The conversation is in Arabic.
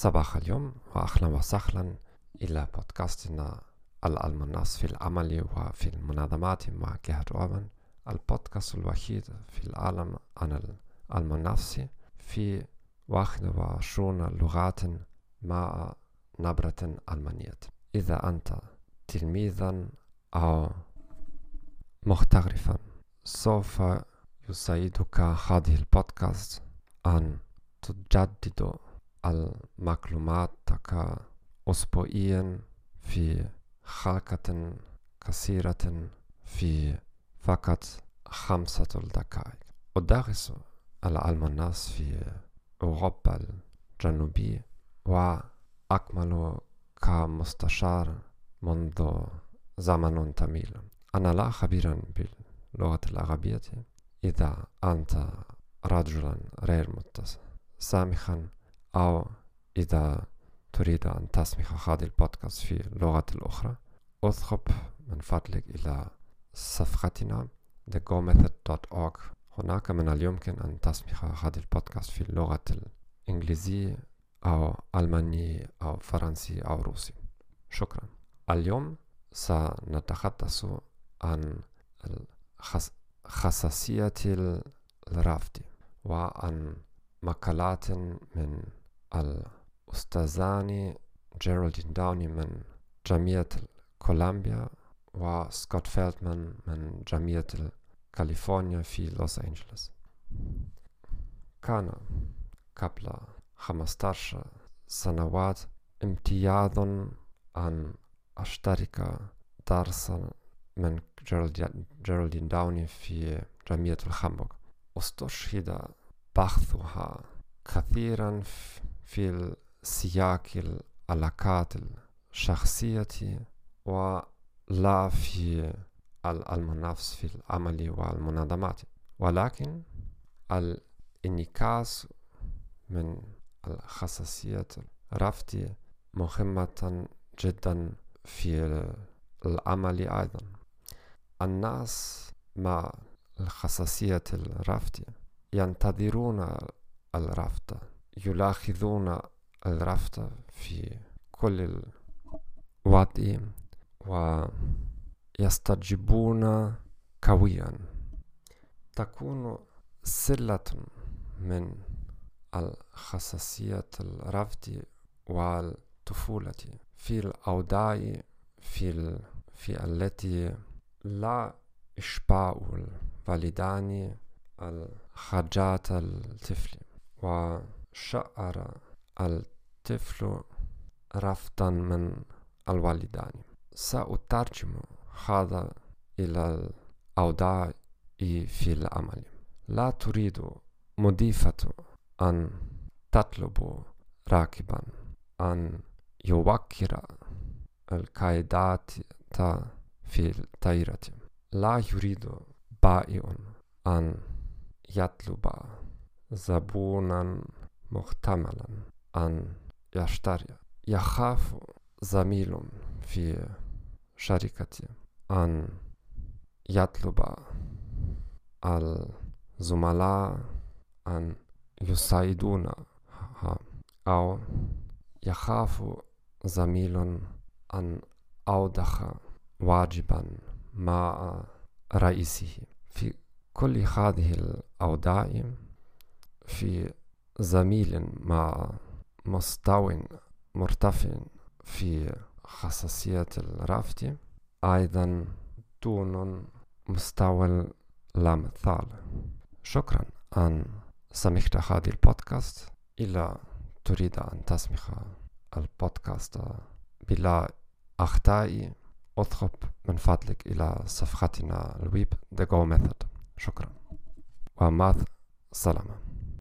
صباح اليوم وأهلا وسهلا إلى بودكاستنا الألمناس في العمل وفي المنظمات مع جهة أوربان البودكاست الوحيد في العالم عن العلم النفسي في 21 لغات مع نبرة ألمانية. إذا أنت تلميذا أو مخترفا سوف يساعدك هذه البودكاست أن تجدد المعلومات أسبوعيا في حلقة قصيرة في فقط خمسة دقائق أدرس العلم الناس في أوروبا الجنوبية وأكمل كمستشار منذ زمن طويل أنا لا خبيرا باللغة العربية إذا أنت رجلا غير متسامحا أو إذا تريد أن تسمح هذا البودكاست في اللغة الأخرى اذهب من فضلك إلى صفحتنا thegomethod.org هناك من اليمكن أن تسمح هذا البودكاست في اللغة الإنجليزية أو ألمانية أو فرنسي أو روسي شكرا. اليوم سنتحدث عن خصاصية الرفض وعن مقالات من الأستاذان جيرالدين داوني من جامعة كولومبيا وسكوت فيلدمان من جامعة كاليفورنيا في لوس أنجلوس كان قبل 15 سنوات امتياز أن أشترك درسا من جيرالدين داوني في جامعة الهامبورغ استشهد بحثها كثيرا في سياق العلاقات الشخصية ولا في علم النفس في العمل والمنظمات. ولكن الانعكاس من الخصوصية الرفض مهمة جدا في العمل أيضا. الناس مع الخصوصية الرفض ينتظرون الرفض. يلاحظون الرفض في كل الوقت ويستجيبون قويا تكون سلة من الخصوصية الرفض والطفولة في الأوضاع في. في التي لا إشباع الوالدان الحاجات الطفل وشعر الطفل رفضا من الوالدان. سأترجم هذا إلى الأوضاع في العمل. لا تريد مضيفة أن تطلب راكبا. أن يوكر القاعدات في الطائرة. لا يريد بائع أن يطلب زبونا محتملا أن يشتري يخاف زميل في شركة أن يطلب الزملاء أن يساعدون أو يخاف زميل أن أوضح واجبا مع رئيسه في كل هذه الأوضاع في زميل مع مستوى مرتفع في خصوصية الرفض أيضا دون مستوى الأمثال. شكرا أن سمحت هذه البودكاست. إلا تريد أن تسمح البودكاست بلا أخطاء اذهب من فضلك إلى صفحتنا الويب The Go Method. شكرا. ومع السلامة.